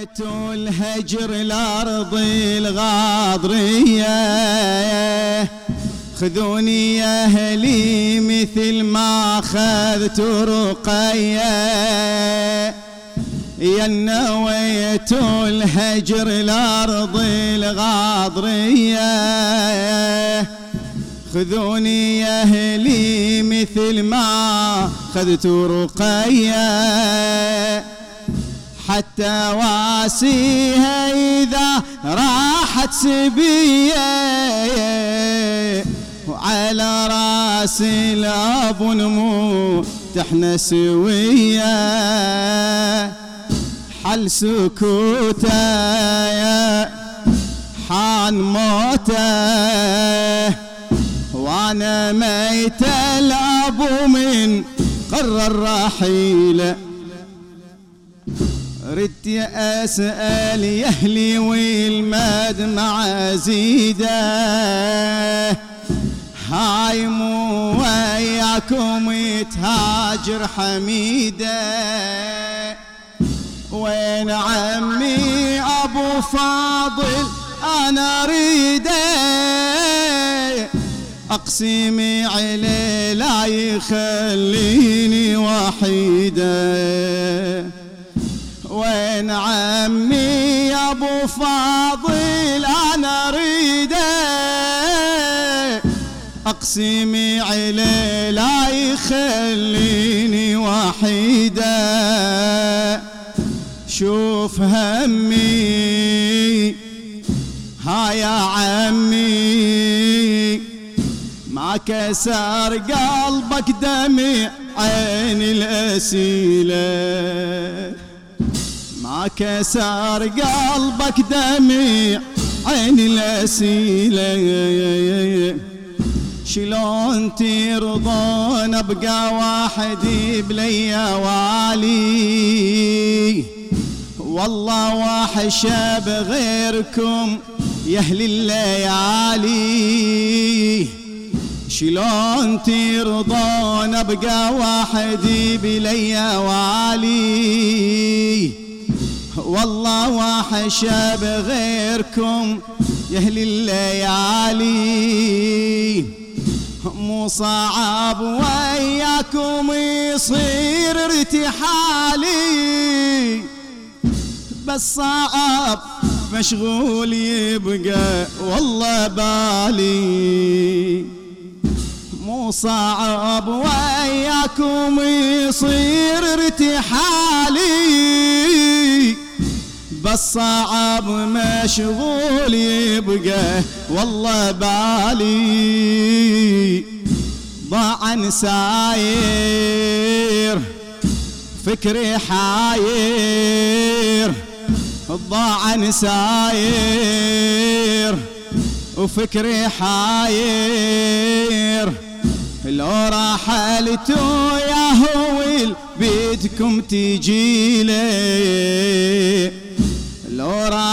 نويت الهجر الأرض الغاضرية. خذوني يا أهلي مثل ما أخذت رقية. يا نويت الهجر الأرض الغاضرية. خذوني يا أهلي مثل ما أخذت رقية. حتى واسيها إذا راحت سبية. وعلى رأس الأب نمو تحنا سوية حل سكوته حان موته. وأنا ميت الأب من قرر رحيله ردت أسأل يهلي والمدمع زيدة هاي مو وياكم يتهاجر حميدة. وين عمي أبو فاضل أنا أريده. أقسمي عليه لا يخليني وحيده. وين عمي يا أبو فاضل أنا اريده أقسمي عليه لا يخليني وحيده شوف همي ها يا عمي ما كسر قلبك دمع عين الأسيلة. كسر قلبك دمع عين الأسيلة شلون ترضون أبقى وحدي بليا والي؟ والله وحش بغيركم يا أهل الليالي. شلون ترضون أبقى وحدي بليا والي؟ والله وحشة بغيركم. يا أهل الليالي مو صعب وياكم يصير ارتحالي. بس صعب مشغول يبقى والله بالي. مو صعب وياكم يصير ارتحالي. بس مشغول يبقى والله بالي ضاع ساير فكري حاير ضاع ساير وفكري حاير. لو رحلت يا هويل بيتكم تجي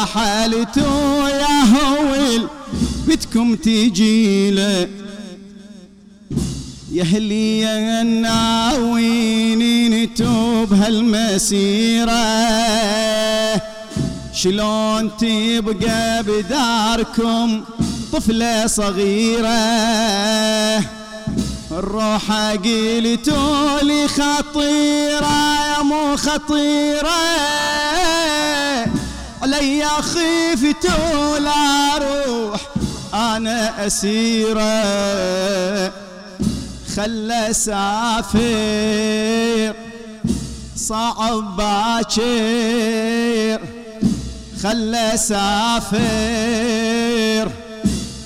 رحلت يا هويل بيتكم تجي له. يا أهلي يا الناويين نتوب هالمسيرة. شلون تبقى بداركم طفلة صغيرة؟ الروح قلتوا لي خطيرة يا مو خطيرة. علي خفت ولا أروح أنا أسيرة. خلى سافر صعب باكر. خلى سافر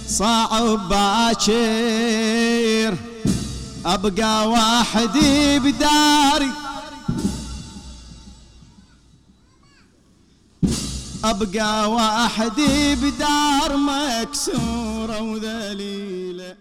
صعب باكر. أبقى وحدي بداري أبقى وحدي بدار مكسورة وذليلة.